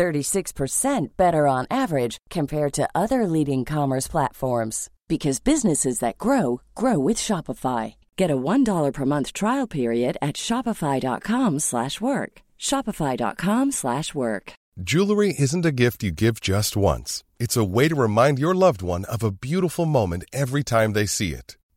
36% better on average compared to other leading commerce platforms because businesses that grow grow with Shopify. Get a $1 per month trial period at shopify.com/work. shopify.com/work. Jewelry isn't a gift you give just once. It's a way to remind your loved one of a beautiful moment every time they see it.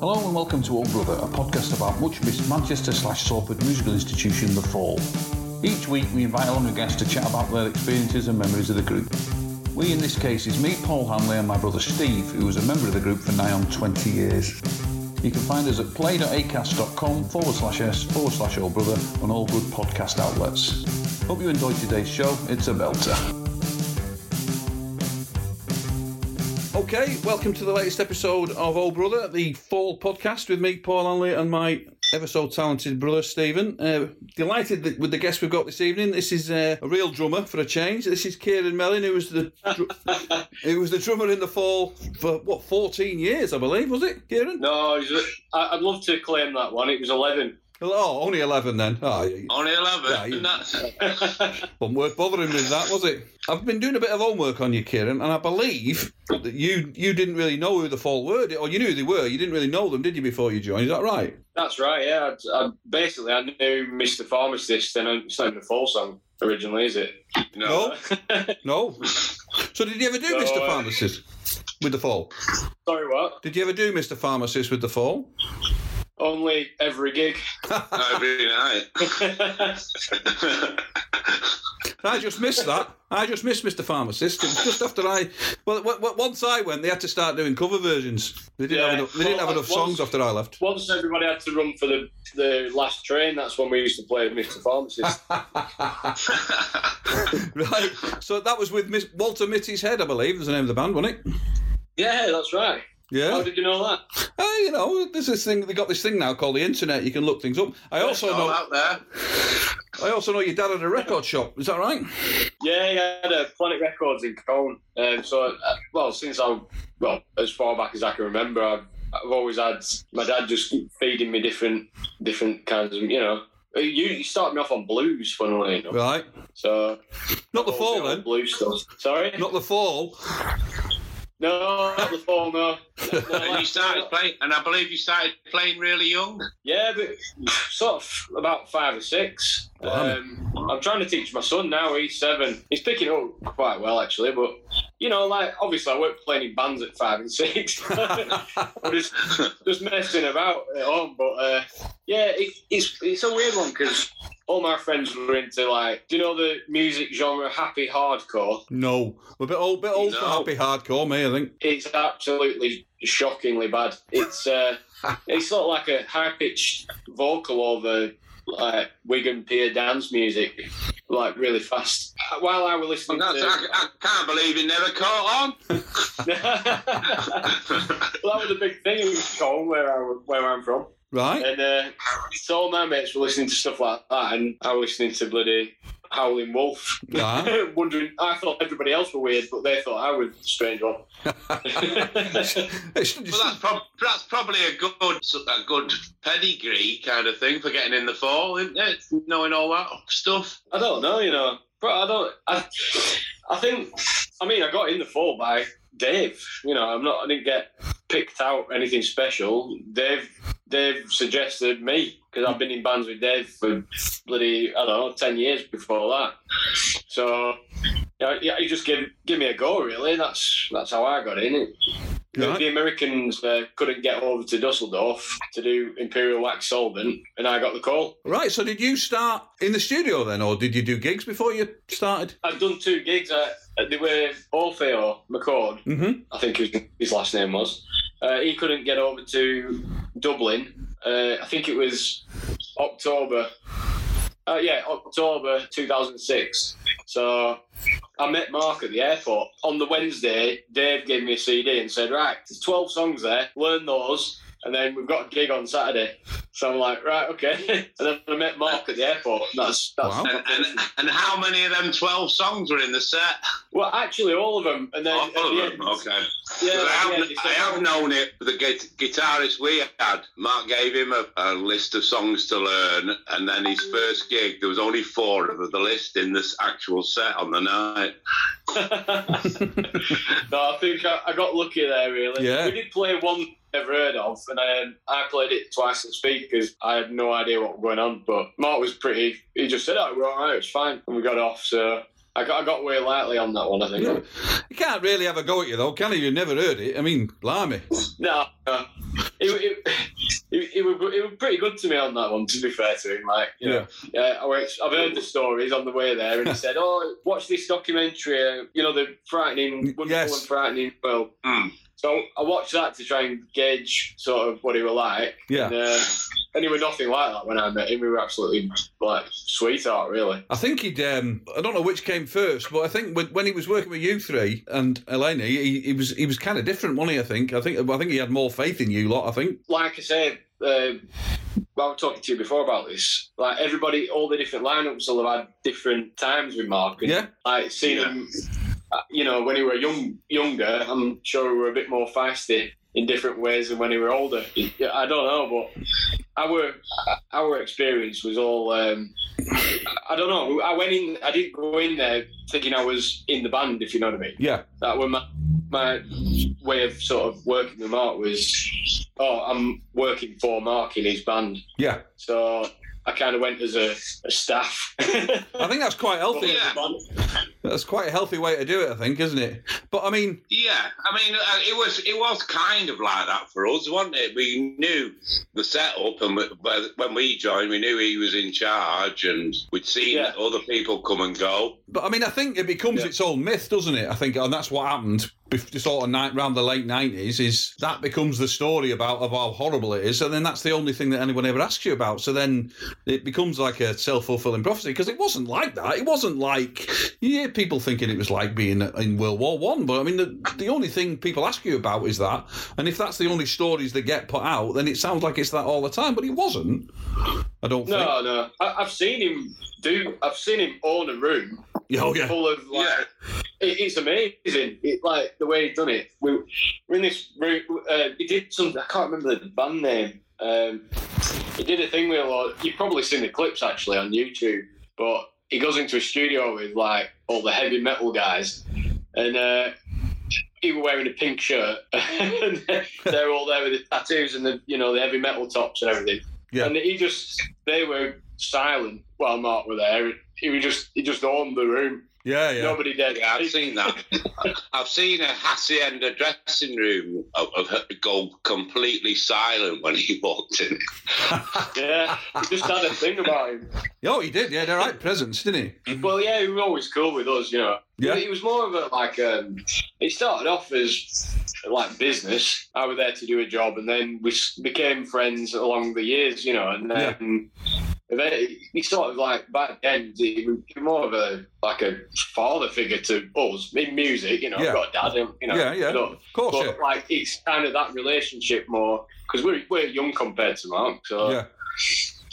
Hello and welcome to Old Brother, a podcast about much missed Manchester slash Salford musical institution, The Fall. Each week we invite on a guest to chat about their experiences and memories of the group. We in this case is me, Paul Hanley, and my brother Steve, who was a member of the group for nigh on 20 years. You can find us at play.acast.com forward slash s forward slash old brother on all good podcast outlets. Hope you enjoyed today's show. It's a belter. Okay, welcome to the latest episode of Old Brother, the fall podcast with me, Paul Hanley, and my ever so talented brother Stephen. Uh, delighted with the guest we've got this evening. This is uh, a real drummer for a change. This is Keiron Melling, who was the dr- who was the drummer in the fall for what 14 years, I believe, was it, Keiron? No, I'd love to claim that one. It was 11. Oh, only 11 then. Oh, only 11? Yeah, you... Wasn't worth bothering with that, was it? I've been doing a bit of homework on you, Keiron, and I believe that you you didn't really know who the Fall were, or you knew who they were. You didn't really know them, did you, before you joined? Is that right? That's right, yeah. I, I, basically, I knew Mr. Pharmacist, and it's not even a Fall song originally, is it? No. No. no. So did you ever do Mr. Pharmacist with the Fall? Sorry, what? Did you ever do Mr. Pharmacist with the Fall? Only every gig. every night. I just missed that. I just missed Mr. Pharmacist. It was just after I. Well, once I went, they had to start doing cover versions. They didn't yeah. have enough, they didn't have enough once, songs after I left. Once everybody had to run for the the last train, that's when we used to play Mr. Pharmacist. right. So that was with Miss Walter Mitty's Head, I believe, was the name of the band, wasn't it? Yeah, that's right. Yeah. How did you know that? Uh, you know, there's this thing. They got this thing now called the internet. You can look things up. I also know out there. I also know your dad had a record shop. Is that right? Yeah, he had a Planet Records in Colne. Um, so, uh, well, since I'm well as far back as I can remember, I've, I've always had my dad just feeding me different different kinds of you know you, you started me off on blues, funnily enough. Right. So. Not the fall, then. Blues stuff. Sorry. Not the fall. No, not the fall, no. And you started playing, and I believe you started playing really young. Yeah, but sort of about five or six. Um, I'm trying to teach my son now. He's seven. He's picking up quite well, actually. But you know, like obviously, I weren't playing in bands at five and six. just just messing about at home. But uh, yeah, it, it's it's a weird one because all my friends were into like, do you know the music genre happy hardcore? No, we're a bit old, bit old no. for happy hardcore, me. I think it's absolutely shockingly bad. It's uh, it's sort of like a high pitched vocal over like Wigan Pier dance music, like really fast. While I was listening, well, to... I, I, can't believe it never caught on. well, that was a big thing in Colne, where I where I'm from. Right. And uh, so all my mates were listening to stuff like that, and I was listening to bloody Howlin' Wolf. Wondering, I thought everybody else were weird, but they thought I was the strange one. It's- it's- Well, that's, prob- that's probably a good, a good pedigree kind of thing for getting in the fall, isn't it? Knowing all that stuff. I don't know, you know. But I don't. I, I think. I mean, I got in the fall by Dave. You know, I'm not. I didn't get picked out anything special. Dave. Dave suggested me because I've been in bands with Dave for bloody I don't know ten years before that. So yeah, yeah, he just give give me a go. Really, that's that's how I got in. It. The- Right. The Americans uh, couldn't get over to Dusseldorf to do Imperial Wax Solvent, and I got the call. right. So did you start in the studio then, or did you do gigs before you started? I've done two gigs. Uh, they were Orpheo McCord, Mm-hmm. I think his, his last name was. Uh, he couldn't get over to Dublin. Uh, I think it was October. Uh, yeah, October 2006. So I met Mark at the airport. On the Wednesday, Dave gave me a CD and said, Right, there's 12 songs there, learn those, and then we've got a gig on Saturday. So I'm like, Right, okay. And then I met Mark at the airport. That's, that's Wow. And, and, and how many of them 12 songs were in the set? Well, actually, all of them. And then All at of the them, end- okay. Yeah, I, the have, end, I said, have known it. The gui- guitarist we had, Mark gave him a, a list of songs to learn, and then his first gig, there was only four of the list in this actual set on the night. no, I think I, I got lucky there. Really, Yeah. we did play one never heard of, and um, I played it twice on speed because I had no idea what was going on. But Mark was pretty. He just said, "Oh, we're all right. It's fine," and we got off. So I got I got away lightly on that one. I think. Yeah. You can't really have a go at you though, can you? You've never heard it. I mean, blimey. No, no. It, it, it, it, was, it was pretty good to me on that one. To be fair to him, like you know, yeah, I went, I've heard the stories on the way there, and he said, "Oh, watch this documentary. Uh, you know, the frightening, wonderful Yes. and frightening Well, Hmm. So I watched that to try and gauge sort of what he was like. Yeah. And, uh, and he was nothing like that when I met him. We were absolutely like sweetheart, really. I think he'd. Um, I don't know which came first, but I think when, when he was working with you three and Eleni, he, he was he was kind of different, wasn't he? I think. I think. I think he had more faith in you lot. I think. Like I said, uh, well, I was talking to you before about this. Like everybody, all the different lineups will have had different times with Mark. And, Yeah. Like seeing Yeah. him, you know, when he were young, younger, I'm sure we were a bit more feisty in different ways than when he were older. Yeah, I don't know, but our our experience was all. Um, I don't know. I went in. I didn't go in there thinking I was in the band. If you know what I mean. Yeah. That was my my way of sort of working with Mark was, oh, I'm working for Mark in his band. Yeah. So I kind of went as a, a staff. I think that's quite healthy. Yeah. That's quite a healthy way to do it. I think, isn't it? But I mean, Yeah, I mean, uh, it was it was kind of like that for us, wasn't it? We knew the setup, and we- when we joined, we knew he was in charge, and we'd seen Yeah. other people come and go. But I mean, I think it becomes its own myth, doesn't it? I think, and that's what happened bef- sort of night around the late nineties. Is that becomes the story about of how horrible it is, and then that's the only thing that anyone ever asks you about. So then it becomes like a self fulfilling prophecy because it wasn't like that. It wasn't like you hear people thinking it was like being in World War One, but I mean, the the only thing people ask you about is that, and if that's the only stories that get put out, then it sounds like it's that all the time. But it wasn't. I don't think. no, no. I, I've seen him do. I've seen him own a room Oh yeah. full of like. It, it's amazing. It, like the way he done it. We, we're in this room. Uh, he did something. I can't remember the band name. Um, he did a thing with. Like, you've probably seen the clips actually on YouTube, but he goes into a studio with like all the heavy metal guys, and. Uh, he was wearing a pink shirt, and they're all there with the tattoos and the you know the heavy metal tops and everything. Yeah. And he just they were silent while Mark were there. He was just he just owned the room. Yeah, yeah. Nobody did. Yeah, I've seen that. I've seen a hacienda dressing room of, of her go completely silent when he walked in. Yeah, he just had a thing about him. Oh, he did. Yeah, they're right presence, didn't he? Well, yeah, he was always cool with us, you know. Yeah. He was more of a like. Um, it started off as like business. I was there to do a job, and then we became friends along the years, you know. And then, and then he sort of like back then he was more of a like a father figure to us in music. You know, Yeah. I've got a dad, you know. Yeah, yeah. so- Of course, but yeah. like it's kind of that relationship more because we're we're young compared to Mark, so Yeah.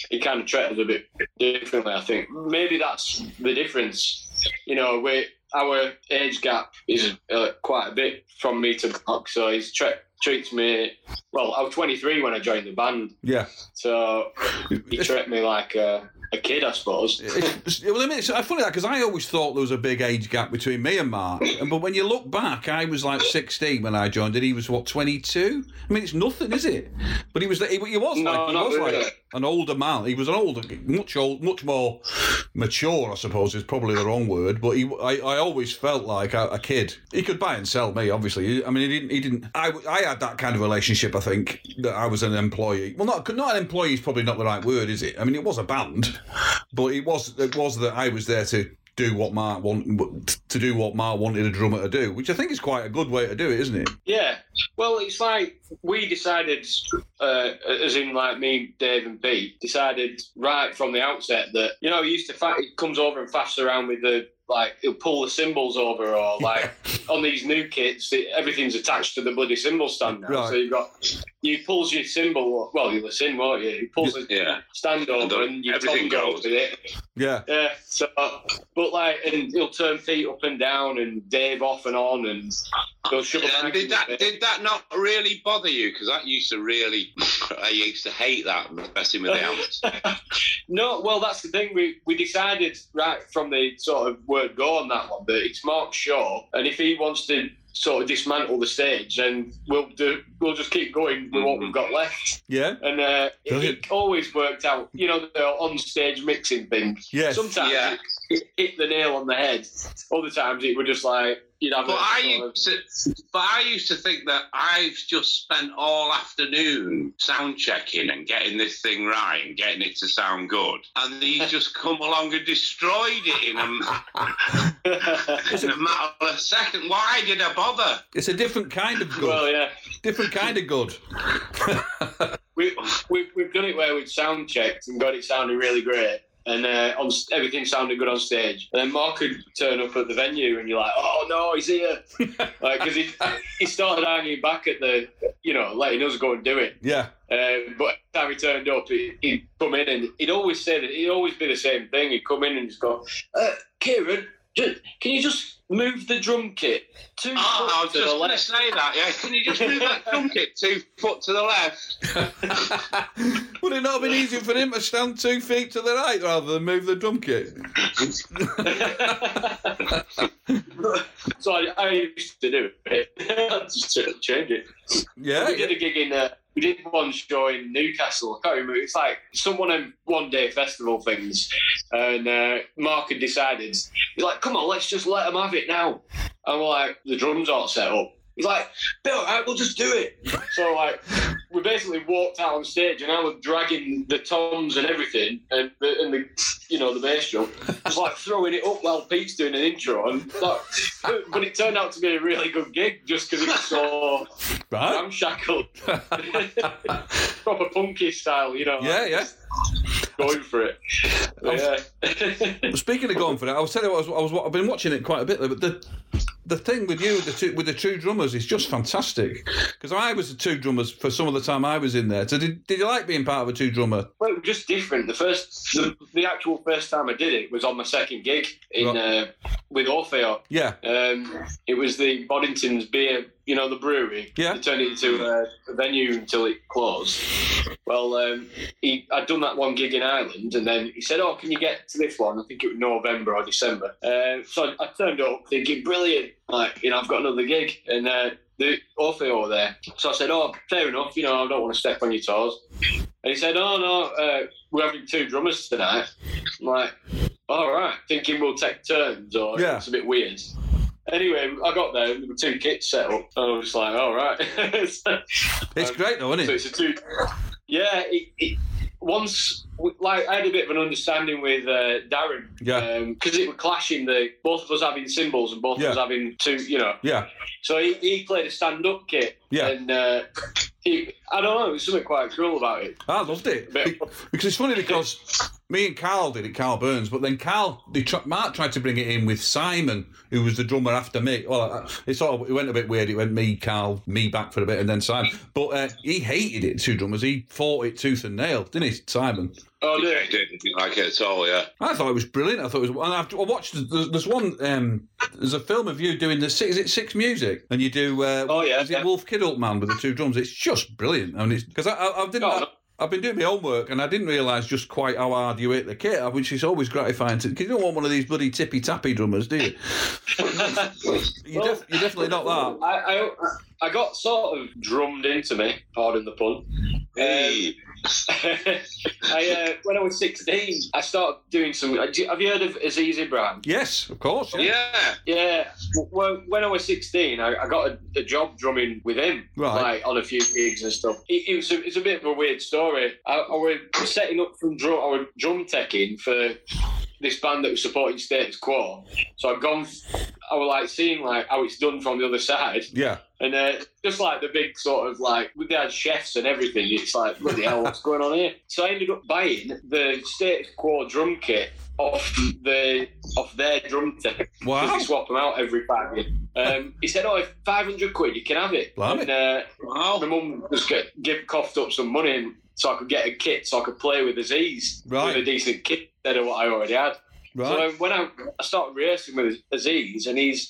he kind of treated us a bit differently. I think maybe that's the difference. You know, we our age gap is uh, quite a bit from me to Mark, so he's tre- treats me well. I was 23 when I joined the band, Yeah. so he treated me like a, a kid, I suppose. It's, well, I mean, it's funny that because I always thought there was a big age gap between me and Mark, and but when you look back, I was like 16 when I joined, and he was what 22. I mean, it's nothing, is it? But he was he, he was No, like he was really. like an older man. He was an older, much old, much more mature, I suppose is probably the wrong word. But he, I, I always felt like a, a kid. He could buy and sell me, obviously. I mean, he didn't. He didn't. I, I had that kind of relationship. I think that I was an employee. Well, not not an employee is probably not the right word, is it? I mean, it was a band, but it was it was that I was there to do what Mark want to do what Mark wanted a drummer to do, which I think is quite a good way to do it, isn't it? Yeah. Well, it's like we decided, uh, as in like me, Dave, and Pete, decided right from the outset that you know he used to fa- he comes over and faffs around with the like he'll pull the cymbals over or like on these new kits it, everything's attached to the bloody cymbal stand now. Right. So you've got he pulls your cymbal. Well, you'll listen, won't you? He pulls the Yeah. stand over And and, you everything tongue goes. with it. Yeah. Yeah, so but like, and he'll turn feet up and down, and Dave off and on, and go sugar. And did that did that not really bother you? Because that used to really, I used to hate that messing with the amps. no, well, that's the thing. We we decided right from the sort of word go on that one that it's Mark's show, and if he wants to sort of dismantle the stage, then we'll do. We'll just keep going with what we've got left, Yeah. and uh, it, it always worked out. You know, the on stage mixing thing. Yes. Sometimes Yeah. it, it hit the nail on the head. Other times it would just like you'd have. But a I sort of- used to, but I used to think that I've just spent all afternoon sound checking and getting this thing right and getting it to sound good, and he's just come along and destroyed it in a, in a matter of a second. Why did I bother? It's a different kind of good. well, yeah. different kind of good. we, we, we've done it where we've sound checked and got it sounding really great. And uh, on, everything sounded good on stage. And then Mark could turn up at the venue, and you're like, "Oh no, he's here!" like because he he started hanging back at the, you know, letting us go and do it. Yeah. Um, but every time he turned up, he, he'd come in and he'd always say that he'd always be the same thing. He'd come in and just go, uh, "Keiron, can you just move the drum kit two Oh, I was foot to just the going to left?" say that. Yeah, can you just move that drum kit two foot to the left? Would it not have been easier for him to stand two feet to the right rather than move the drum kit? so I, I used to do it. I just change it. Yeah. we did a gig in. Uh, we did one show in Newcastle. I can't remember. It's like someone in one day festival things, and uh, Mark had decided. He's like, "Come on, let's just let them have it now." And we're like, "The drums aren't set up." He's like, "Bill, right, we'll just do it." So like, we basically walked out on stage, and I was dragging the toms and everything, and the, and the you know the bass drum, just like throwing it up while Pete's doing an intro, and like, but it turned out to be a really good gig just because it's so Right. ramshackled, proper punky style, you know. Yeah, yeah. Going for it. Yeah. Speaking of going for it, I was telling you, I was, I was, I've been watching it quite a bit, but the the thing with you, the two, with the two drummers, is just fantastic. Because I was the two drummers for some of the time I was in there. So did, did you like being part of a two drummer? Well, was just different. The first, the, the actual first time I did it was on my second gig in uh, with Orpheo. Yeah, Um, it was the Boddington's beer, you know, the brewery. Yeah. They turned it into a, venue until it closed. Well, um, he, I'd done that one gig in Ireland, and then he said, "Oh, can you get to this one?" I think it was November or December. Uh, so I, I turned up thinking, "Brilliant! Like, you know, I've got another gig." And uh, the Orpheo there, so I said, "Oh, fair enough. You know, I don't want to step on your toes." And he said, "Oh no, uh, we're having two drummers tonight." I'm like, "All right," thinking we'll take turns, or Yeah. it's a bit weird. Anyway, I got there and there were two kits set up. And I was just like, all right. So- it's um, great though, isn't so it? it's a two. Yeah, it, it, once like I had a bit of an understanding with uh, Darren. Yeah. Because it was clashing the both of us having cymbals and both Yeah. of us having two. You know. Yeah, So he, he played a stand-up kit. Yeah. And uh, he, I don't know. There was something quite cool about it. I loved it because it's funny because me and Karl did it, Karl Burns, but then Karl, they tr- Mark tried to bring it in with Simon, who was the drummer after me. Well, it sort of it went a bit weird. It went me, Karl, me back for a bit, and then Simon. But uh, he hated it, two drummers. He fought it tooth and nail, didn't he, Simon? Oh, Yeah, dear. I didn't like it at all. Yeah. I thought it was brilliant. I thought it was. And I've, I watched. There's, there's one. Um, there's a film of you doing the six. Is it six music? And you do. Uh, Oh, yeah, Is it yeah. Wolf Kidult Man with the two drums? It's just brilliant. I mean, it's because I, I, I didn't. Oh, I, no. I've been doing my homework and I didn't realise just quite how hard you hit the kit, which is always gratifying. To, cause you don't want one of these bloody tippy tappy drummers, do you? you Well, def, you're definitely not that. I, I I got sort of drummed into me, pardon the pun. Hey. Um, I uh, when I was sixteen, I started doing some. Have you heard of Aziz Ibrahim? Yes, of course. Yeah. Yeah. Yeah. Well, when I was 16, I, I got a, a job drumming with him, Right. like on a few gigs and stuff. It, it was a, it's a bit of a weird story. I, I was setting up from drum, I was drum teching for this band that was supporting Status Quo. So I've gone, I was like seeing like how it's done from the other side. Yeah. And uh, just like the big sort of like, they had chefs and everything. It's like, bloody hell, what's going on here? So I ended up buying the Status Quo drum kit off the off their drum tech. Wow. Because they swap them out every five years. Um, he said, "Oh, if 500 quid, you can have it." Blimey. And uh, Wow. my mum just get, give coughed up some money and so I could get a kit so I could play with Aziz Right. with a decent kit instead of what I already had. So Right. um, when I, I started rehearsing with Aziz, and he's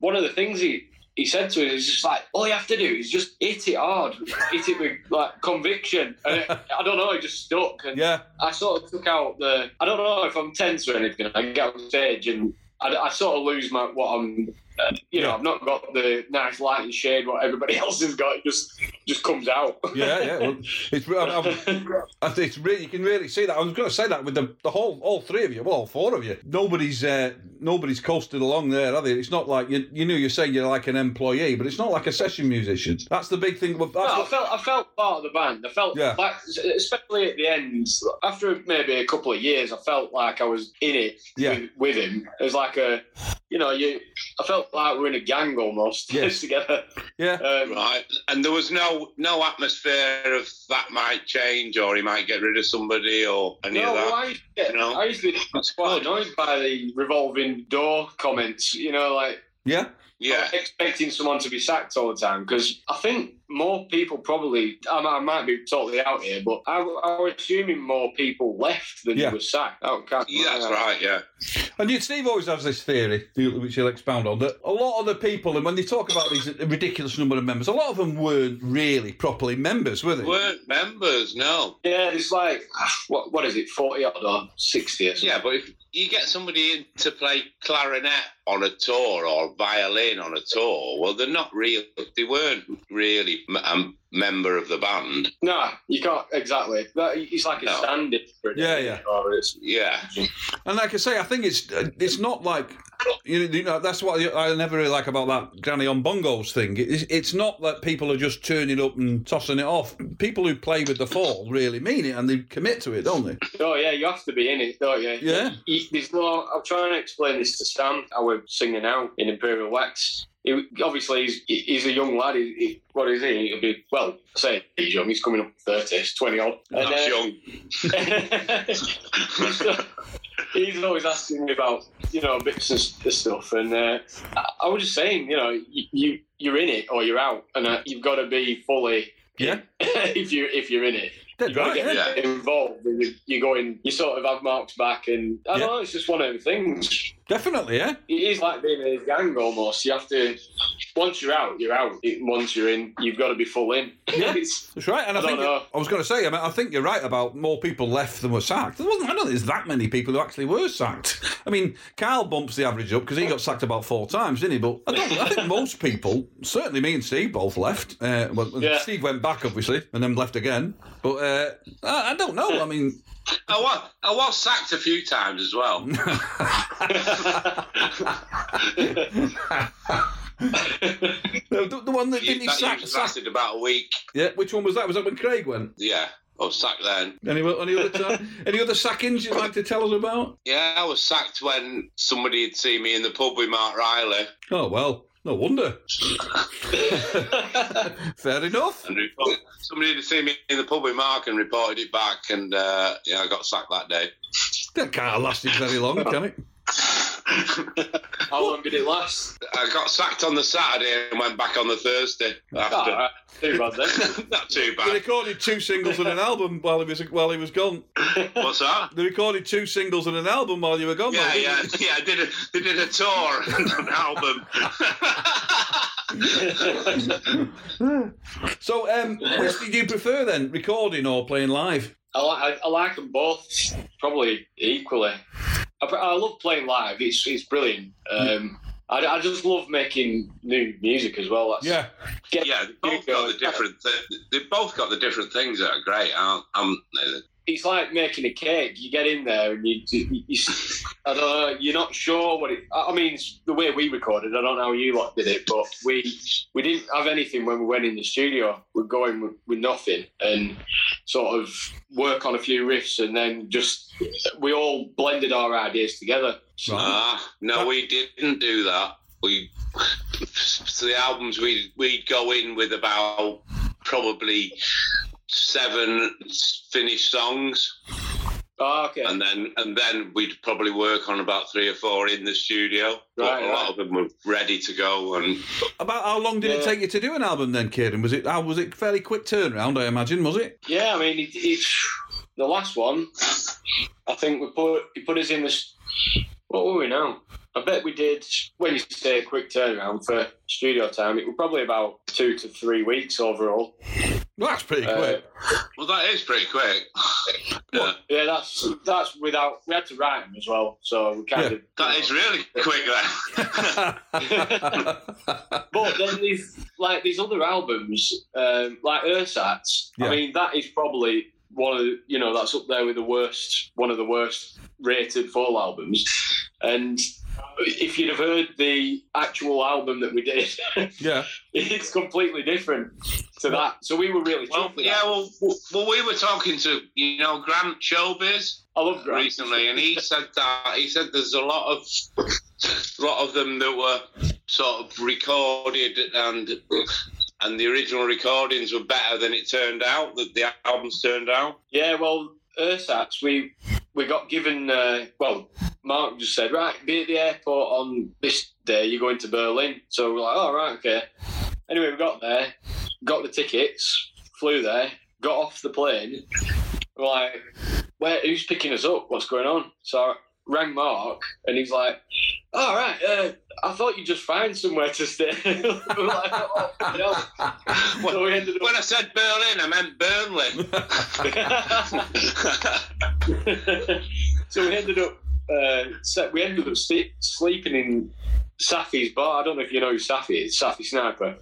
one of the things he he said to us is just like all you have to do is just hit it hard, hit it with like conviction. And it, I don't know, it just stuck. And Yeah. I sort of took out the. I don't know if I'm tense or anything. I get on stage and I, I sort of lose my what I'm. Uh, you know, I've not got the nice light and shade what everybody else has got. It just just comes out. Yeah, yeah. Well, it's, I'm, I'm, it's really you can really see that. I was going to say that with the, the whole all three of you, well, all four of you. Nobody's uh, nobody's coasted along there, are they? It's not like you you know you're saying you're like an employee, but it's not like a session musician. That's the big thing. No, I felt I felt part of the band. I felt Yeah. like, especially at the end, after maybe a couple of years, I felt like I was in it Yeah. with, with him. It was like a, you know, you. I felt like we were in a gang almost Yes. together. yeah, Um, Right, and there was no no atmosphere of that might change, or he might get rid of somebody, or any no, of that. well, I, used to get, No. I used to be quite annoyed by the revolving door comments. You know, like yeah, Yeah, expecting someone to be sacked all the time because I think more people probably I might, I might be totally out here, but I, I was assuming more people left than Yeah. were sacked. Oh, can't- yeah, that's right. Yeah, and you, Steve always has this theory, which he'll expound on, that a lot of the people, and when they talk about these ridiculous number of members, a lot of them weren't really properly members, were they? weren't members, no. Yeah, it's like ah, what what is it, forty odd or sixty or something? Yeah, but if you get somebody in to play clarinet on a tour or violin on a tour, well, they're not real. They weren't really m- a member of the band. No, you can't exactly. That, it's like a No. stand-in. for it, Yeah, yeah. Or it's, Yeah, And like I say, I think it's uh, it's not like you know, that's what I never really like about that Granny on Bongos thing. It's, it's not that people are just turning up and tossing it off. People who play with the fall really mean it and they commit to it, don't they? oh yeah, you have to be in it, don't you? Yeah. There's no. I'm trying to explain this to Sam. How we're singing out in Imperial Wax. He, obviously, he's he's a young lad. He, he, what is he? He'll be well. I say he's young. He's coming up thirty. He's twenty odd. And, that's uh, young. so, he's always asking me about you know bits and stuff, and uh, I, was just saying, you know, you, you you're in it or you're out, and uh, you've got to be fully Yeah. if you if you're in it. Dead You right, get yeah. involved, and you, you go in. You sort of have Mark's back, and I don't Yeah. know. It's just one of the things. Definitely, yeah. It is like being in a gang almost. You have to. Once you're out, you're out. It- Once you're in, you've got to be full in. Yeah. That's right. And I, I think. I was going to say, I mean, I think you're right about more people left than were sacked. There wasn't. I don't think there's that many people who actually were sacked. I mean, Karl bumps the average up because he got sacked about four times, didn't he? But I don't. I think most people, certainly me and Steve, both left. Uh, well, Yeah. Steve went back obviously, and then left again. But uh, I, I don't know. I mean, I was, I was sacked a few times as well. the, the- the one that didn't he that sack, usually sack? lasted about a week. Yeah. Which one was that? Was that when Craig went? Yeah, I was sacked then. Any, any other time? any other sackings you'd like to tell us about? Yeah, I was sacked when somebody had seen me in the pub with Marc Riley. Oh well. No wonder. Fair enough. And report, somebody had seen me in the pub with Mark and reported it back, and uh, yeah, I got sacked that day. That can't have lasted very long, can it? How long did it last? I got sacked on the Saturday and went back on the Thursday after. All right, too bad then. Not too bad. They recorded two singles and an album while he was while he was gone. What's that? They recorded two singles and an album while you were gone. Yeah, though, yeah, they? yeah. I did a, they did a tour and an album. So, um, which did you prefer then, recording or playing live? I, like, I like them both probably equally. I, I love playing live. It's it's brilliant. Um, I, I just love making new music as well. That's, Yeah, get- yeah, they both got the different. Th- they both got the different things that are great. aren't- Um, It's like making a cake. You get in there and you, you, you I don't know. You're not sure what it. I I mean, the way we recorded. I don't know how you lot did it, but we we didn't have anything when we went in the studio. We're going with, with nothing and sort of work on a few riffs and then just we all blended our ideas together. Right. ah, no, we didn't do that. We so the albums we we'd go in with about probably seven finished songs, Oh, okay. and then and then we'd probably work on about three or four in the studio. But Right, a lot right. of them were ready to go, and About how long did it take you to do an album then, Keiron? Was it how was it fairly quick turnaround? I imagine was it? Yeah, I mean, it, it's the last one. I think we put he put us in this. What were we now? I bet we did. When you say a quick turnaround for studio time, it was probably about two to three weeks overall. Well, that's pretty Uh, quick. well, that is pretty quick. yeah, Yeah, that's that's without. We had to write them as well, so we kind Yeah, of. that is really quick. Then. But then these like these other albums, um, like Ersatz. Yeah. I mean, that is probably one of the, you know that's up there with the worst, one of the worst rated full albums. And if you'd have heard the actual album that we did, yeah, it's completely different to that. So we were really well, yeah, well, well, we were talking to you know Grant Showbiz I love Grant. recently, and he said that he said there's a lot of a lot of them that were sort of recorded and and the original recordings were better than it turned out. That the albums turned out. Yeah, well, Ersatz, we we got given. Uh, well, Mark just said, right, be at the airport on this day. You're going to Berlin. So we're like, oh right, okay. Anyway, we got there, got the tickets, flew there, got off the plane. Like, where? Who's picking us up? What's going on? So I rang Mark, and he's like, all right. Uh, I thought you'd just find somewhere to stay. like, oh, no. So we ended up When I said Berlin, I meant Burnley. so we ended up uh, we ended up sleeping in Safi's bar. I don't know if you know who Safi is. Safi Sniper.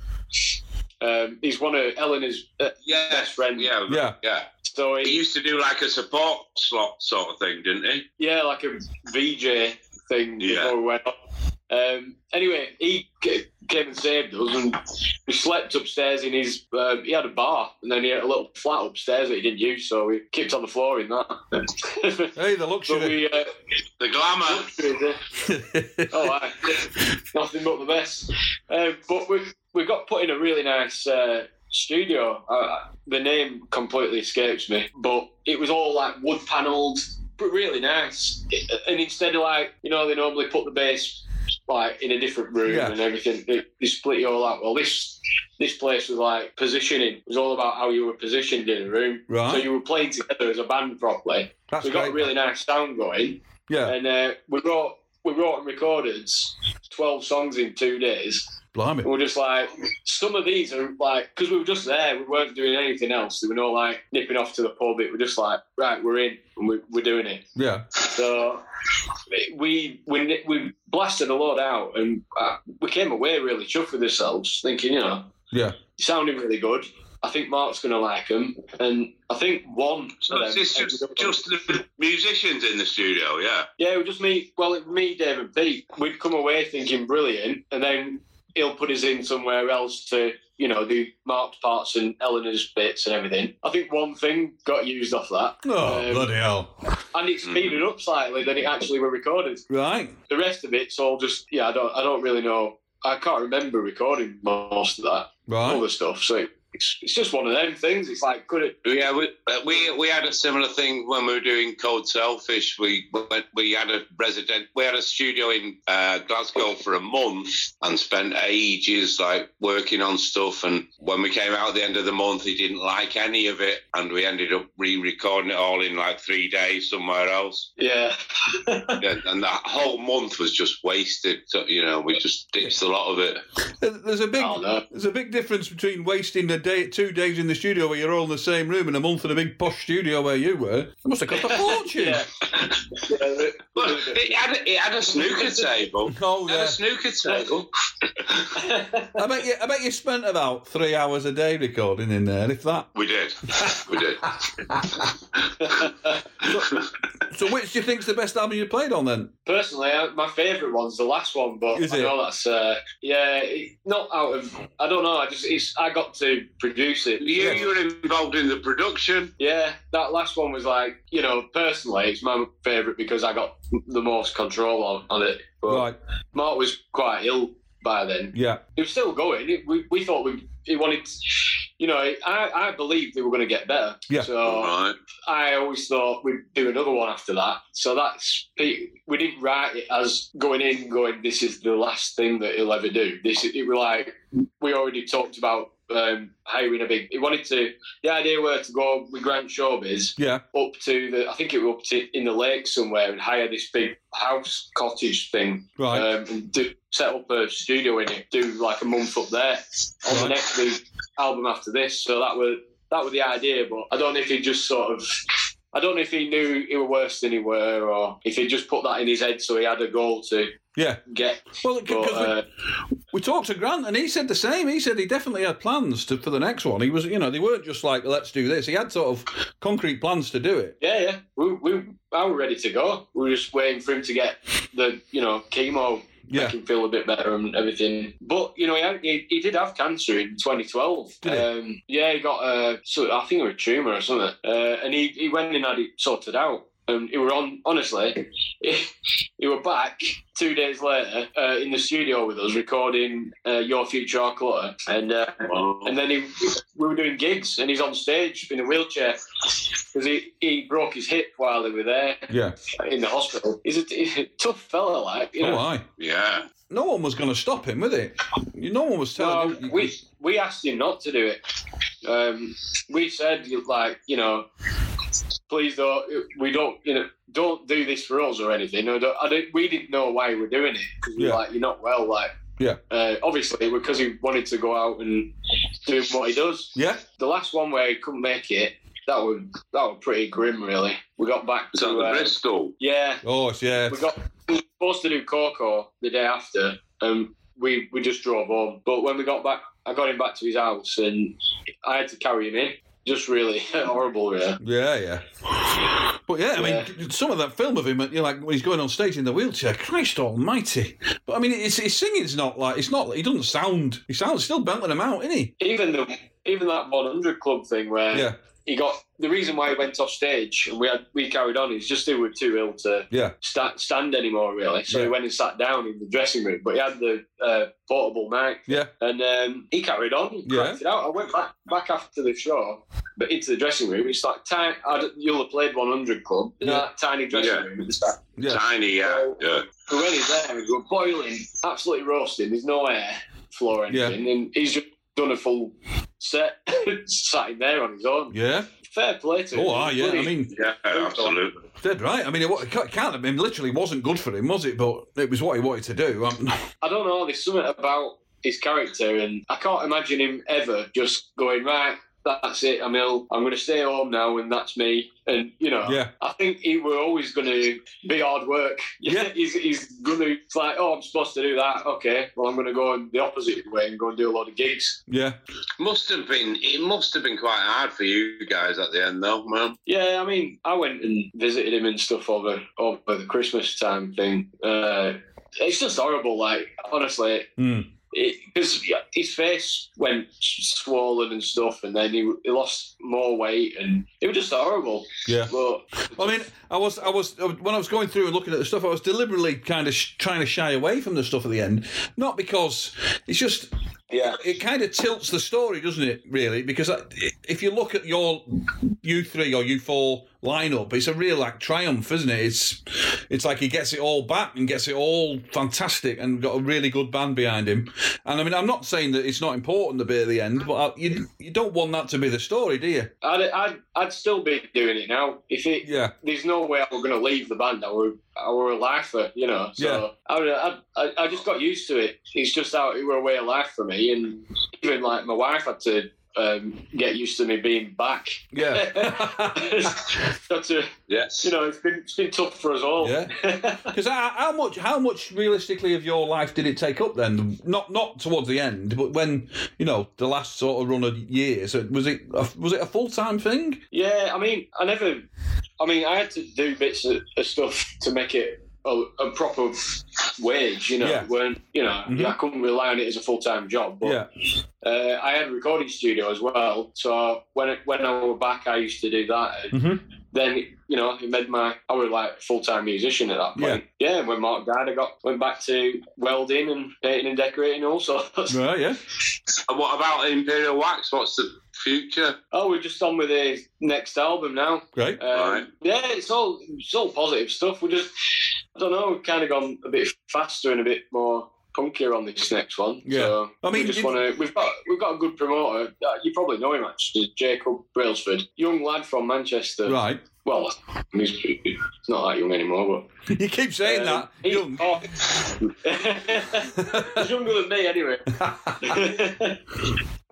Um, he's one of Eleni's uh, yeah, best friends. Yeah, Yeah. yeah. So He he, used to do like a support slot sort of thing, didn't he? yeah, like a VJ thing Yeah. before we went on. Um, anyway, he ca- came and saved us, and we slept upstairs in his. Um, he had a bar, and then he had a little flat upstairs that he didn't use, so we kept on the floor in that. hey, the but luxury. we, uh, The glamour. oh, aye. nothing but the best. Um, but we we got put in a really nice uh, studio. Uh, the name completely escapes me, but it was all like wood panelled, but really nice. And instead of like you know they normally put the bass like in a different room Yeah. and everything, they, they split you all out. Well, this this place was like positioning. It was all about how you were positioned in a room. Right. So you were playing together as a band properly. That's so we got a really nice sound going yeah, and uh, we wrote we wrote and recorded twelve songs in two days. Blimey. We're just like some of these are like because we were just there, we weren't doing anything else. There were no like nipping off to the pub. It were just like right, we're in and we, we're doing it. Yeah, So we we we blasted a lot out and uh, we came away really chuffed with ourselves, thinking you know yeah. sounding really good. I think Mark's going to like them, and I think one. So of it's just, ended up on- just the musicians in the studio, yeah. Yeah, it was just me. Well, it, me, Dave, and Pete. We'd come away thinking brilliant, and then he'll put us in somewhere else to, you know, do Mark's parts and Eleni's bits and everything. I think one thing got used off that, Oh, Um, bloody hell. and it speeded up slightly than it actually were recorded. Right. The rest of it's all just, yeah, I don't, I don't really know I can't remember recording most of that Right. All the stuff. So it's, it's just one of them things. It's like, could it? Yeah, we, uh, we we had a similar thing when we were doing Code: Selfish. We went- we had a resident, we had a studio in uh, Glasgow for a month and spent ages like working on stuff. And when we came out at the end of the month, he didn't like any of it, and we ended up re-recording it all in like three days somewhere else. Yeah. Yeah, and that whole month was just wasted. So, you know, we just ditched a lot of it. There's a big Oh, there's a big difference between wasting a day, two days in the studio where you're all in the same room, and a month in a big posh studio where you were. It must have cost a fortune. yeah. yeah the- Well, it had, a- it had a snooker table. Oh It yeah. a snooker table. I bet you. I bet you spent about three hours a day recording in there, if that. We did. We did. So, which do you think's the best album you played on then? Personally, my favourite one's the last one, but Is I it? know that's uh, yeah, not out of I don't know. I just it's, I got to produce it. You, you were involved in the production. Yeah, that last one was like you know personally it's my favourite because I got the most control on, on it. But Right. Mark was quite ill by then. Yeah. It was still going. It- we, we thought we he wanted. You know, I, I believed they were going to get better. Yeah. So Right. I always thought we'd do another one after that. So that's we didn't write it as going in, going. This is the last thing that he'll ever do. This it was like we already talked about um, hiring a big. He wanted to. The idea were to go with Grant Showbiz Yeah. up to the. I think it was up to in the lake somewhere and hire this big house cottage thing Right. um, and do, set up a studio in it. Do like a month up there on the next big album after this. So that was that was the idea. But I don't know if he just sort of. I don't know if he knew he were worse than he were, or if he just put that in his head so he had a goal to yeah. get. Well, But, because uh, we, we talked to Grant, and he said the same. He said he definitely had plans to, for the next one. He was, you know, they weren't just like let's do this. He had sort of concrete plans to do it. yeah, yeah, we, we, I were ready to go. We were just waiting for him to get the, you know, chemo Yeah. make him feel a bit better and everything. But you know, he, had, he, he did have cancer in 2012. Um, yeah, he got uh, so I think it was a tumor or something, uh, and he, he went and had it sorted out. And he were on honestly, he, he were back two days later uh, in the studio with us recording uh, Your Future Our Clutter, and uh, and then he, we were doing gigs, and he's on stage in a wheelchair because he, he broke his hip while they were there Yeah. in the hospital. He's a, he's a tough fella, like you know. Oh, aye. Yeah. No one was going to stop him, was it? No one was telling No, him. we we asked him not to do it. Um, we said like you know, please don't. We don't you know don't do this for us or anything. I don't, I don't, we didn't know why we're doing it because we Yeah. were like you're not well. Like Yeah. uh, obviously because he wanted to go out and do what he does. Yeah. The last one where he couldn't make it. That was that was pretty grim, really. We got back Was to that the uh, Bristol? yeah, Oh, yeah. we got we were supposed to do KOKO the day after, and we we just drove home. But when we got back, I got him back to his house, and I had to carry him in. Just really horrible, really. Yeah, yeah. But yeah, I mean, some of that film of him, uh, you're like when he's going on stage in the wheelchair, Christ Almighty! But I mean, it's, his singing's not like it's not. He doesn't sound. He sounds still belting them out, isn't he? Even the even that 100 Club thing where Yeah, he got the reason why he went off stage and we had we carried on is just he were too ill to yeah, sta stand anymore, really. So Yeah. he went and sat down in the dressing room, but he had the uh, portable mic. yeah, And um, he carried on, he Yeah. it out. I went back back after the show, but into the dressing room. It's like tiny. I don't- you'll have played 100 Club. You know, Yeah. that tiny dressing Yeah. room at the start. yeah. Tiny, yeah. yeah. We went in there, we were boiling, absolutely roasting. There's no air flow or Yeah. and he's just done a full set, sat there on his own. Yeah. Fair play to him. Oh, ah, yeah. I mean, Yeah, absolutely. dead right. I mean, it wa- it can't. can't- I mean, literally wasn't good for him, was it? But it was what he wanted to do. Um, I don't know. There's something about his character, and I can't imagine him ever just going right. That's it. I'm ill. I'm going to stay home now, and that's me. And you know, Yeah. I think he were always going to be hard work. Yeah. he's he's going to. It's like, oh, I'm supposed to do that. Okay, well, I'm going to go in the opposite way and go and do a lot of gigs. yeah, Must have been. It must have been quite hard for you guys at the end, though, man. Yeah, I mean, I went and visited him and stuff over over the Christmas time thing. Uh, it's just horrible. Like honestly, Mm. Because his face went swollen and stuff, and then he, he lost more weight, and it was just horrible. Yeah. But I mean, I was, I was, when I was going through and looking at the stuff, I was deliberately kind of sh- trying to shy away from the stuff at the end, not because it's just. Yeah. It kind of tilts the story, doesn't it, really? Because I- if you look at your U3 or U4 lineup, it's a real like triumph, isn't it? It's it's like he gets it all back and gets it all fantastic and got a really good band behind him. And I mean, I'm not saying that it's not important the bit at the end, but I, you you don't want that to be the story, do you? I'd, I'd, I'd still be doing it now. If it, Yeah. there's no way I was going to leave the band. I were, I were a lifer, you know. So I, I, I, I just got used to it. It's just how it were a way of life for me, and even like my wife had to um, get used to me being back. Yeah. that's to, Yes. you know, it's been it's been tough for us all. Yeah. Because how, how much how much realistically of your life did it take up then? Not not towards the end, but when you know the last sort of run of years, was it a, was it a full time thing? Yeah, I mean, I never. I mean, I had to do bits of, of stuff to make it a, a proper wage. You know, Yeah. when you know, Mhm. I couldn't rely on it as a full time job. But Yeah. uh, I had a recording studio as well. So when it, when I was back, I used to do that. And Mhm. Then you know, it made my I was like full time musician at that point. Yeah. and when Mark died, I got went back to welding and painting and decorating and all sorts. Right. Yeah. And what about Imperial Wax? What's the future? Oh, we're just on with the next album now. Great. Um, Right. Yeah, it's all it's all positive stuff. We just I don't know, we've kind of gone a bit faster and a bit more punkier on this next one. Yeah. So I mean, we just want to. We've got we've got a good promoter. Uh, you probably know him actually, Jacob Brailsford, young lad from Manchester. Right. Well, he's, he's not that young anymore, but You keep saying um, that. Young. oh. he's younger than me anyway.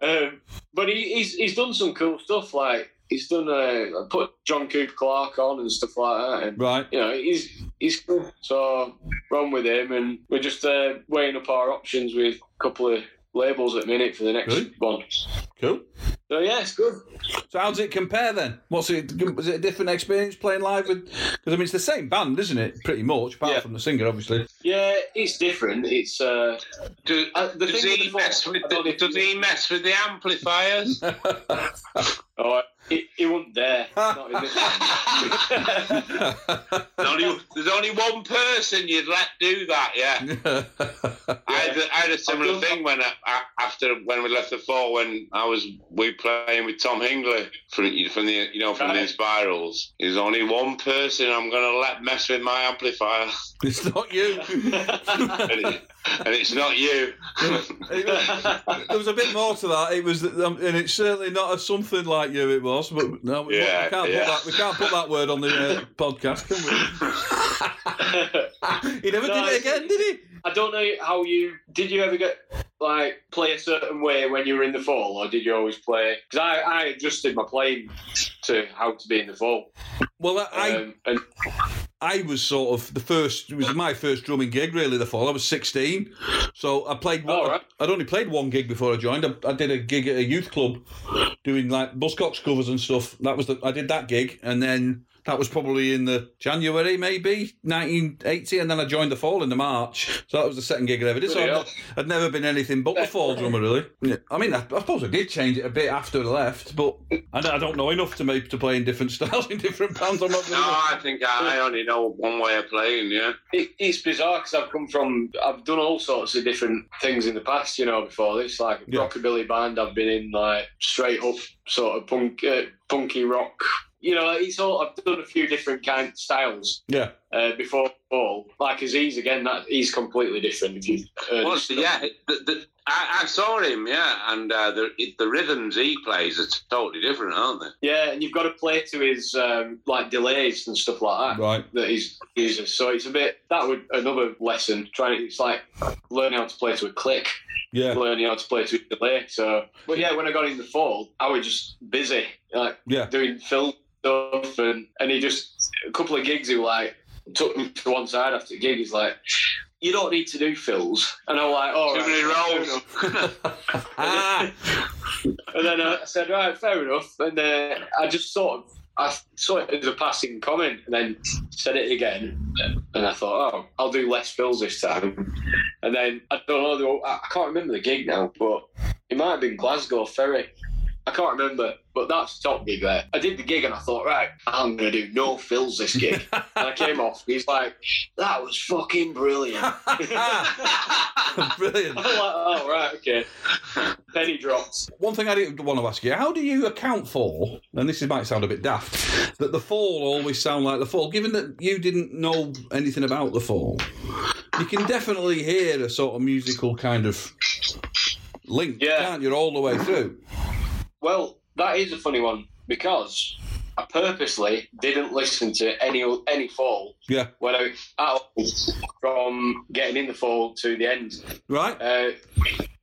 um, but he, he's he's done some cool stuff. Like he's done uh, put John Cooper Clarke on and stuff like that. And Right. you know, he's he's cool. So we're with him, and we're just uh, weighing up our options with a couple of labels at the minute for the next Really? one. Cool. So yeah, it's good. So how does it compare then? What's it? Was it a different experience playing live with? Because I mean, it's the same band, isn't it? Pretty much, apart Yeah. from the singer, obviously. Yeah, it's different. It's uh, Do, Uh, the does thing he mess with I don't know the, if does he mess with the amplifiers? oh, he, he wouldn't dare. Not in this- there's, only, there's only one person you'd let do that, yeah. I, had, I had a similar thing when I, I- after when we left the four when I was we playing with Tom Hingley from from the you know from the Spirals. There's only one person I'm gonna let mess with my amplifier, it's not you. and, it, and it's not you. there was a bit more to that. It was, um, and it's certainly not a something like you. It was, but no, we, Yeah, we can't yeah. put that. We can't put that word on the uh, podcast, can we? he never No, did it again, did he? I don't know how you did. You ever get like play a certain way when you were in the fall, or did you always play? Because I, I adjusted my playing to how to be in the fall. Well, I, I Um, and I was sort of the first. It was my first drumming gig, really. The fall. I was sixteen, so I played. Oh, right. I'd only played one gig before I joined. I, I did a gig at a youth club, doing like Buzzcocks covers and stuff. That was the. I did that gig, and then that was probably in the January, maybe 1980, and then I joined the fall in the March. So that was the second gig I ever did. So Bloody I'd. I'd never been anything but the fall drummer, really. Yeah. I mean, I, I suppose I did change it a bit after I left, but I, I don't know enough to make to play in different styles in different bands. I'm not. No, I think I only know one way of playing. Yeah. it, it's bizarre because I've come from, I've done all sorts of different things in the past. You know, before this, like a Yeah. rockabilly band. I've been in like straight up sort of punk, uh, punky rock. You know, it's all. I've done a few different kind of styles. Yeah. uh, before fall. Like Aziz again, that he's completely different. If you heard Well, yeah, the, the, I, I saw him, yeah, and uh, the the rhythms he plays are totally different, aren't they? yeah, and you've got to play to his um, like delays and stuff like that. Right. That he's uses. So it's a bit that would another lesson. Trying it's like learning how to play to a click, Yeah. learning how to play to a delay. So, but yeah, when I got in the fall, I was just busy, like Yeah. doing film stuff, and and he just a couple of gigs. He like took me to one side after the gig. He's like. You don't need to do fills, and I'm like, "Oh, Too right, many fair rolls. enough." And then I said, right, fair enough. And uh, I just sort of I saw it as a passing comment and then said it again. And I thought, oh, I'll do less fills this time. And then I don't know, I can't remember the gig now, but it might have been Glasgow Ferry. I can't remember, but that's the top gig there. I did the gig and I thought, right, I'm going to do no fills this gig. and I came off. He's like, that was fucking brilliant. Brilliant. I'm like, oh, right, okay. Penny drops. One thing I did want to ask you: How do you account for? And this might sound a bit daft, that the fall always sound like the fall. Given that you didn't know anything about the fall, you can definitely hear a sort of musical kind of link, Yeah. can't you, all the way through? Well, that is a funny one because I purposely didn't listen to any any fall Yeah. when I out from getting in the fall to the end Right. uh,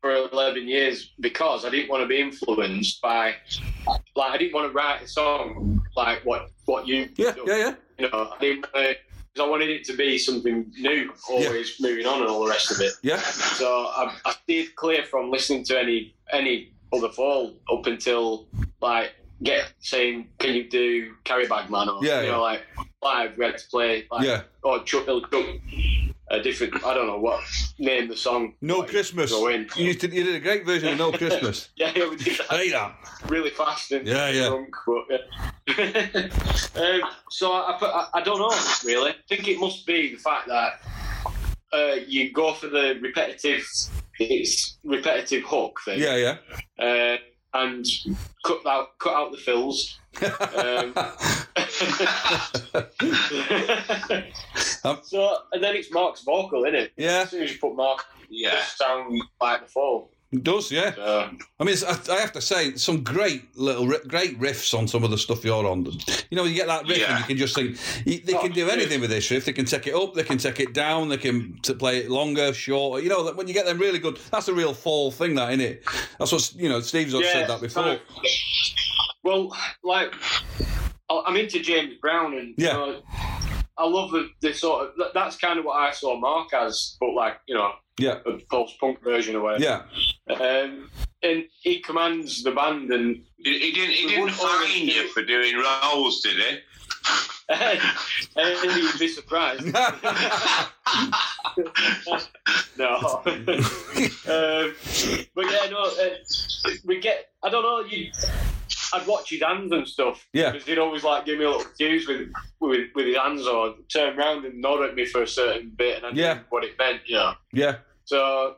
for eleven years because I didn't want to be influenced by like I didn't want to write a song like what what you Yeah. do. Yeah. Yeah. you know I didn't uh, I wanted it to be something new, always moving on and all the rest of it. Yeah. So I, I stayed clear from listening to any any other fall up until like get saying, can you do Carry Bag Man or Yeah, you yeah. know like live we had to play like Yeah. or Chuck Bill Chuck a different I don't know what name the song. No like, Christmas. Go in. You, did, you did a great version of No Christmas. Yeah, yeah, we did that that. really fast and Yeah, yeah. drunk, but yeah. um, so I, I, I, I don't know really. I think it must be the fact that uh, you go for the repetitive, it's repetitive hook thing, Yeah. Yeah. uh, and cut out cut out the fills. Um, so and then it's Mark's vocal, isn't it? Yeah. As soon as you put Mark, Yeah. just sound like the fall. It does. Yeah. I mean, it's, I, I have to say, some great little great riffs on some of the stuff you're on. You know, you get that riff and you can just think they Oh, can do yeah. anything with this riff. They can take it up, they can take it down, they can to play it longer, shorter. You know, when you get them really good, that's a real fall thing, that isn't it? That's what you know. Steve's always said that before. well, like I'm into James Brown, and Yeah. you know, I love the, the sort of that's kind of what I saw Mark as, but like you know, Yeah, a post punk version of it. yeah, Um, and he commands the band, and He, he didn't. He didn't wouldn't find you for doing roles, did he? and you'd be surprised. no. um, but yeah, no. Uh, we get. I don't know. You. I'd watch his hands and stuff. Yeah. Because he'd always like give me a little cues with with, with his hands or turn around and nod at me for a certain bit, and I Yeah. knew what it meant. You know. yeah. So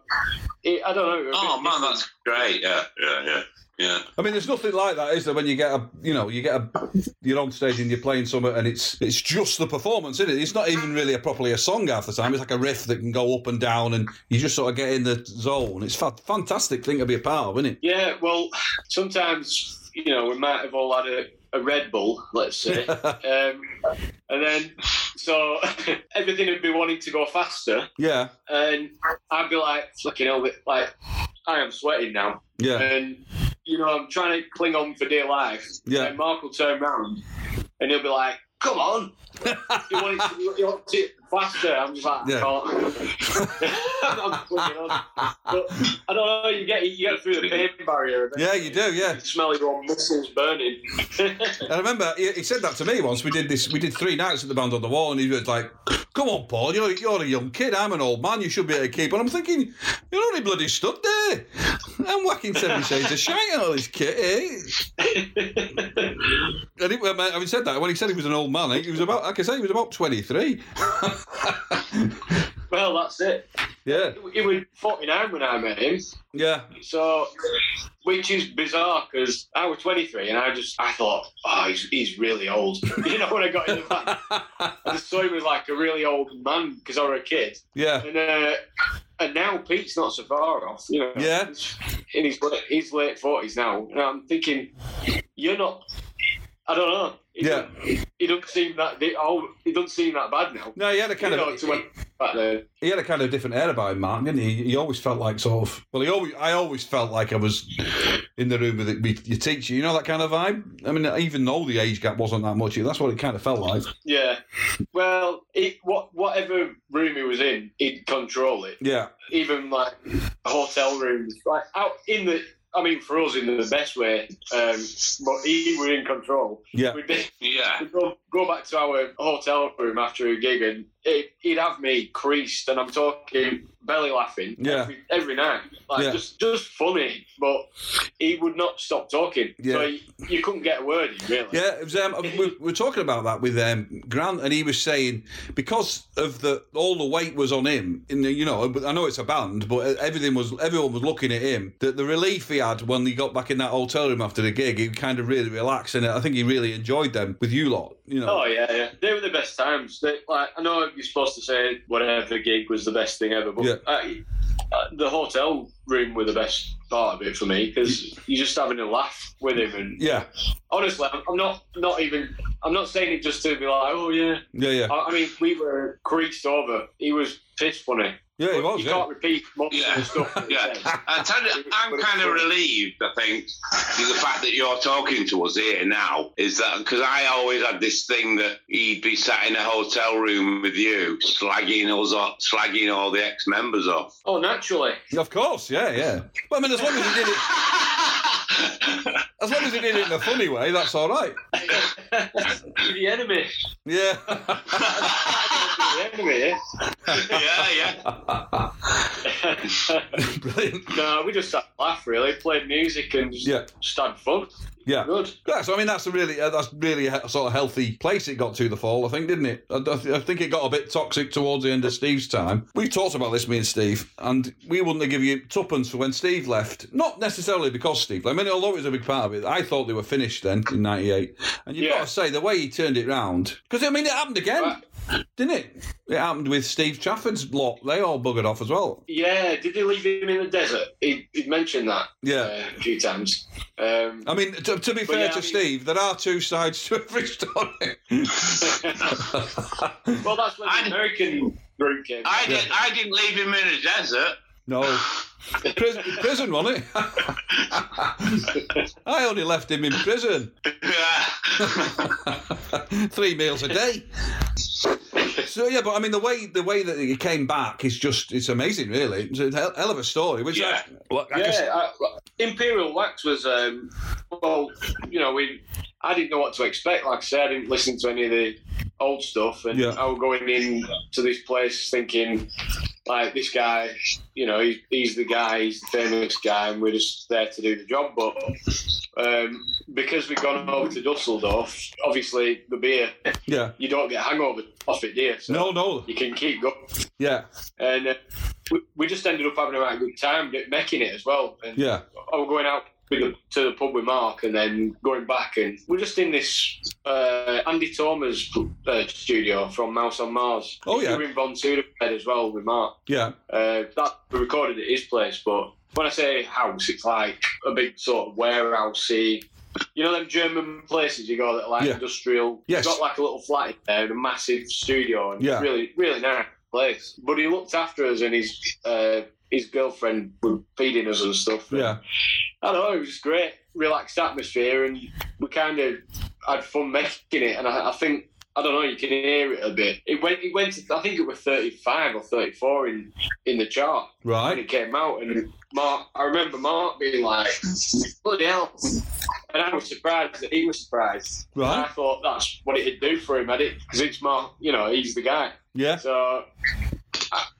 it, I don't know. it was a Oh man, different. that's great. Yeah, yeah, yeah, yeah. I mean, there's nothing like that, is there? When you get a, you know, you get a, you're on stage and you're playing something, and it's it's just the performance, isn't it? It's not even really a properly a song half the time. It's like a riff that can go up and down, and you just sort of get in the zone. It's a fantastic thing to be a part of, isn't it? Yeah, well, sometimes you know we might have all had a, a Red Bull, let's say, um, and then so everything would be wanting to go faster, Yeah, and I'd be like, "Fucking hell!" Like I am sweating now, yeah, and you know I'm trying to cling on for dear life. Yeah. And Mark will turn round, and he'll be like, "Come on." you want to, you want it faster? I'm just like, Yeah. I'm clinging on. But I don't know. You get you get through the pain barrier. yeah. You do, yeah. you smell your own muscles burning. I remember he, he said that to me once. We did this. We did three nights at the band on the wall, and he was like, "Come on, Paul. You're you're a young kid. I'm an old man. You should be able to keep." And I'm thinking, "You're only bloody stood there. I'm whacking seven shades of shite on all this kit." Eh? And he, having said that, when he said he was an old man, he was about, like I say, he was about 23. well, that's it. yeah, He was 49 when I met him, yeah, so which is bizarre because I was 23 and I just I thought, oh, he's, he's really old. you know, when I got in the back, I just saw him as like a really old man because I was a kid, yeah, and uh, and now Pete's not so far off. You know, Yeah. In his late, his late 40s now, and I'm thinking, you're not. I don't know. He Yeah. He doesn't seem that. Oh, he doesn't seem that bad now. No, he had a kind you know, of back there. he had a kind of different air about him, Mark, didn't he? He always felt like sort of. Well, he always I always felt like I was in the room with, it, with your teacher. You know that kind of vibe. I mean, even though the age gap wasn't that much, that's what it kind of felt like. Yeah. Well, it, what whatever room he was in, he'd control it. Yeah, Even like hotel rooms, like out in the I mean, for us in the best way, um, but he were in control. Yeah. We'd, be, Yeah. we'd go, go back to our hotel room after a gig, and it, he'd have me creased, and I'm talking belly laughing Yeah. every, every night, like Yeah. just just funny, but he would not stop talking. Yeah. So you, you couldn't get a word in, really. Yeah, it was, um, we we were talking about that with um, Grant, and he was saying because of the all the weight was on him. In the, you know, I know it's a band, but everything was everyone was looking at him. The, the relief he had when he got back in that hotel room after the gig, he kind of really relaxed, and I think he really enjoyed them with you lot. You know, Oh yeah, yeah. They were the best times. They, like I know you're supposed to say whatever gig was the best thing ever, but Yeah. I, uh, the hotel room were the best part of it for me because you're just having a laugh with him. And yeah, honestly, I'm, not not even. I'm not saying it just to be like, oh yeah. yeah, yeah, I, I mean, we were creased over. He was piss funny. Yeah. He But was. you Yeah. can't repeat most of Yeah, the stuff. Yeah. says. I tell you, I'm kind of relieved. I think the fact that you're talking to us here now is that because I always had this thing that he'd be sat in a hotel room with you, slagging us off, slagging all the ex-members off. Oh, naturally. Of course, yeah, yeah. But I mean, as long as he did it, as long as he did it in a funny way, that's all right. You're the enemy. Yeah. The enemy. yeah, yeah. Brilliant. no, we just sat and laughed, really. Played music and just, Yeah. just had fun. Yeah. Good. Yeah, so I mean that's a really uh, that's really a sort of healthy place it got to the fall, I think, didn't it? I, I th- I think it got a bit toxic towards the end of Steve's time. We talked about this, me and Steve, and we wouldn't have given you tuppence for when Steve left. Not necessarily because Steve. I mean, although it was a big part of it, I thought they were finished then in '98. And you've Yeah. got to say the way he turned it round, because I mean it happened again, didn't it? It happened with Steve Trafford's lot. They all buggered off as well. Yeah, did they leave him in the desert? He, he'd mentioned that Yeah. uh, a few times. Um, I mean, to, to be fair yeah, to I mean- Steve, there are two sides to every story. well, that's when I- the American group came. I didn't. I didn't leave him in a desert. No. Prison, prison wasn't it? I only left him in prison. Three meals a day. So yeah, but I mean the way the way that he came back is just it's amazing, really. It's a hell, hell of a story. Which Yeah. I, well, I guess- yeah, I, Imperial Wax was um, well, you know, we. I didn't know what to expect. Like I said, I didn't listen to any of the old stuff, and Yeah. I was going in to this place thinking, like, this guy, you know, he's, he's the guy, he's the famous guy, and we're just there to do the job. But um, because we've gone over to Dusseldorf, obviously the beer, yeah. you don't get hangover off it, do you? So No, no. You can keep going. Yeah, And uh, we, we just ended up having a right good time making it as well. And yeah, I was going out to the pub with Mark and then going back, and we're just in this uh, Andi Toma uh, studio from Mouse on Mars. Oh, yeah. Doing Von Südenfed as well with Mark. yeah, Uh, that we recorded at his place, but when I say house, it's like a big sort of warehousey. You know them German places you go that are like Yeah. industrial. Yes. You've got like a little flat in there and a massive studio, and Yeah. really, really nice place. But he looked after us, and he's uh, his girlfriend were feeding us and stuff. and yeah, I don't know, it was great, relaxed atmosphere, and we kind of had fun making it. And I, I think I don't know, you can hear it a bit. It went, it went. To, I think it was thirty-five or thirty-four in in the chart when right. it came out. And Mark, I remember Mark being like, "Bloody hell!" And I was surprised that he was surprised. And I thought that's what it'd do for him, had it? Because it's Mark, you know, he's the guy. Yeah, So,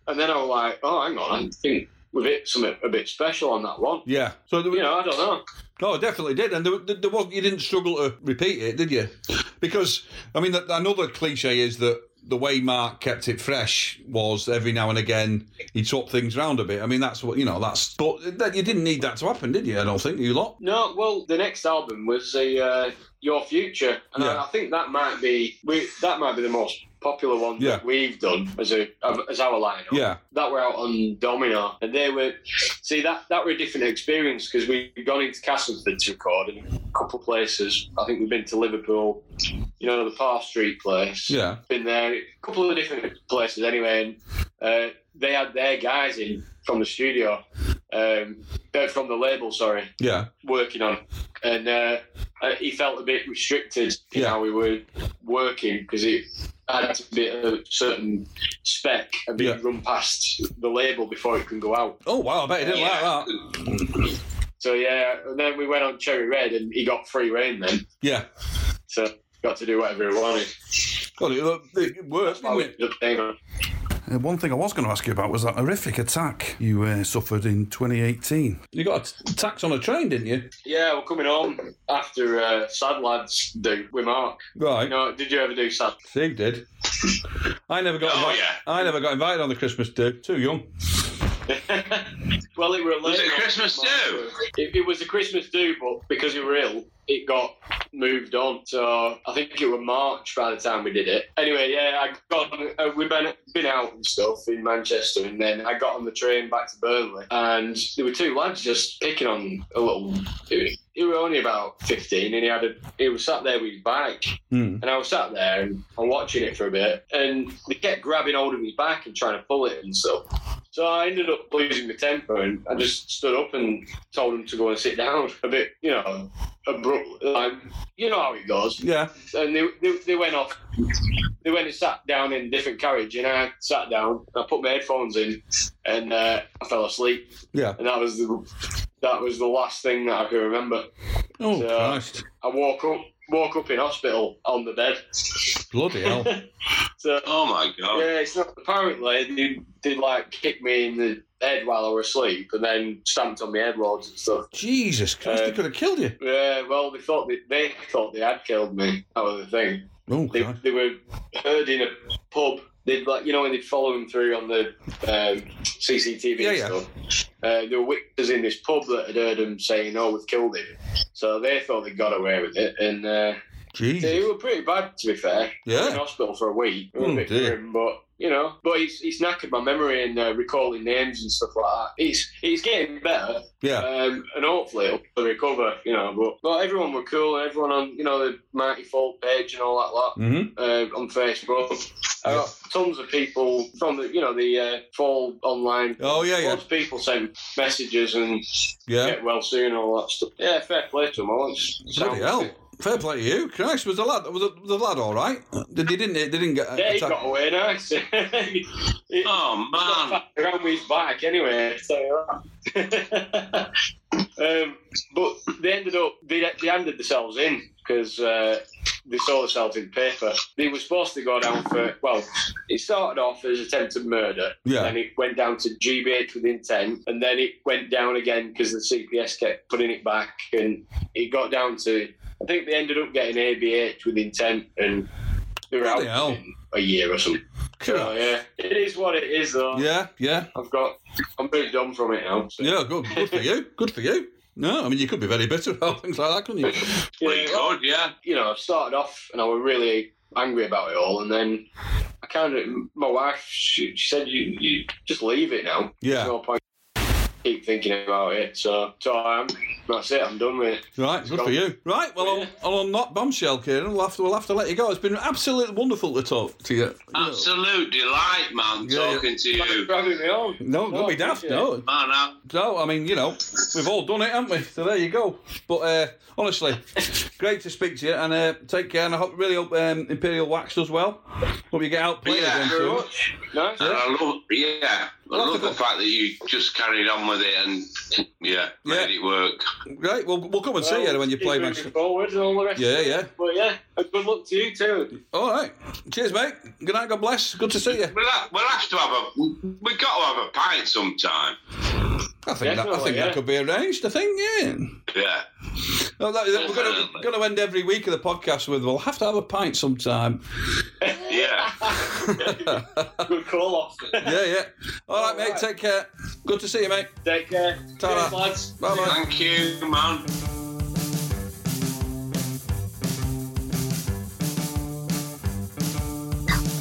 and then I was like, "Oh, hang on, I think we've hit something a bit special on that one." yeah. So there, You know, I don't know. No, it definitely did, and there, there, there was you didn't struggle to repeat it, did you? Because I mean, that, another cliche is that the way Mark kept it fresh was every now and again he'd swap things around a bit. I mean, that's what you know. That's but that, you didn't need that to happen, did you? I don't think you lot. No, well, the next album was the uh, Your Future, and Yeah. I, I think that might be we, that might be the most popular one Yeah. that we've done as a as our lineup. Yeah, That were out on Domino, and they were see that that were a different experience because we'd gone into Castleford to record in a couple of places. I think we've been to Liverpool, you know, the Parr Street place. yeah, been there a couple of different places anyway, and uh, they had their guys in from the studio, um, uh, from the label, sorry, yeah, working on, and uh, uh, he felt a bit restricted in Yeah. how we were working because it had to be a certain spec and be Yeah. run past the label before it can go out. Oh wow, I bet he didn't Yeah. like that. So yeah, and then we went on Cherry Red, and he got free reign then. Yeah. So got to do whatever he wanted. God, it, it worked, didn't it? Just hang on. Uh, one thing I was going to ask you about was that horrific attack you uh, suffered in 2018. You got attacked on a train, didn't you? Yeah, we're coming home after uh, Sad Lads do with Mark. Right. You know, did you ever do Sad? Steve did. I never got. Oh, invited. yeah. I never got invited on the Christmas do. Too young. well, it were. Was it Christmas do? It, it was a Christmas do, but because you were ill, it got moved on. So I think it was March by the time we did it. Anyway, yeah, I got uh, we've been been out and stuff in Manchester, and then I got on the train back to Burnley, and there were two lads just picking on a little. He was only about fifteen, and he had a he was sat there with his bike, Hmm. and I was sat there and I'm watching it for a bit, and they kept grabbing hold of his back and trying to pull it and stuff. So I ended up losing my temper, and I just stood up and told him to go and sit down a bit, you know, abrupt. Like, you know how it goes. Yeah. And they, they, they went off. They went and sat down in a different carriage, and I sat down. I put my headphones in, and uh, I fell asleep. Yeah. And that was the that was the last thing that I can remember. Oh So- Christ! I woke up woke up in hospital on the bed. Bloody hell! So Oh my god. yeah, it's not. Apparently, they they like kicked me in the head while I was asleep, and then stamped on my head loads and stuff. Jesus Christ! Uh, they could have killed you. Yeah, well, they thought they, they thought they had killed me. That was the thing. Oh They, Christ! they were heard in a pub. They'd like you know when they'd follow them through on the um, CCTV Yeah, and yeah. stuff. Uh, there were witnesses in this pub that had heard him saying, "Oh, we've killed him." So they thought they got away with it, and uh, they were pretty bad to be fair. Yeah. In hospital for a week. Oh, dear. grim, but you know, but it's it's knackered my memory and uh, recalling names and stuff like that. It's it's getting better, Yeah. um, and hopefully it'll recover. You know, but but everyone were cool, and everyone on you know the Mighty Fall page and all that lot Mm-hmm. uh, on Facebook. I got tons of people from the you know the uh, Fall online. Oh yeah, yeah, Lots of people send messages and yeah. get well soon and all that stuff. Yeah, fair play to them all. It's Bloody hell! Fair play to you. Christ, was the lad was the, the lad all right? Did he didn't they didn't get Yeah, he attacked? got away nice. he, he Oh man. faffed around with his back anyway. So um, but they ended up they, they handed themselves in because uh, they saw themselves in paper. They were supposed to go down for well, it started off as attempted murder. Yeah. Then it went down to GBH with intent, and then it went down again because the CPS kept putting it back, and it got down to. I think they ended up getting ABH with intent, and they were Bloody out hell. a year or something. So yeah, it is what it is, though. Yeah, yeah, I've got. I'm moved on from it now. So. yeah. Good, good for you. Good for you. No, I mean you could be very bitter about things like that, couldn't you? We Yeah, well, could, yeah. you know, I started off and I was really angry about it all, and then I kind of, my wife, she, she said, "You, you just leave it now. Yeah. There's no point keep thinking about it." So, so I am. That's it. I'm done with it. Right, good for you. Right, well, on, on that bombshell, Keiron, we'll have to we'll have to let you go. It's been absolutely wonderful to talk to you. Absolute delight, man, Yeah, yeah. talking to Thanks you. for having me on. No, don't be daft. appreciate No. Man, I, no. I mean, you know, we've all done it, haven't we? So there you go. But uh, honestly, great to speak to you, and uh, take care. And I hope really hope um, Imperial Wax does well. Hope you get out playing Yeah. again Very soon. much. Nice. and I love, yeah, I love the fact that you just carried on with it and, yeah, made Yeah. it work. Great. We'll we'll come and see you when you play moving Manchester. forward and all the rest. Yeah, yeah. But yeah, good luck to you too. All right. Cheers, mate. Good night. God bless. Good to see you. We'll have, we'll have to have a, we've got to have a pint sometime. I think that, I think yeah. that could be arranged. I think, yeah. Yeah. No, that, that- we're going Definitely. to end every week of the podcast with we'll have to have a pint sometime. Yeah. Good call off. Yeah, yeah. All right, All mate. Take care. Good to see you, mate. Take care. Ta-ra. Cheers, lads. Bye bye. Thank you, man.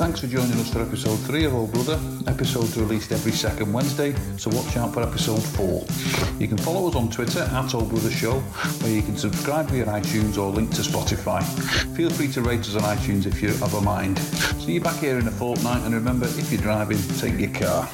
Thanks for joining us for episode 3 of Old Brother. Episodes released every second Wednesday, so watch out for episode 4. You can follow us on Twitter at Old Brother Show, where you can subscribe via iTunes or link to Spotify. Feel free to rate us on iTunes if you have a mind. See you back here in a fortnight, and remember, if you're driving, take your car.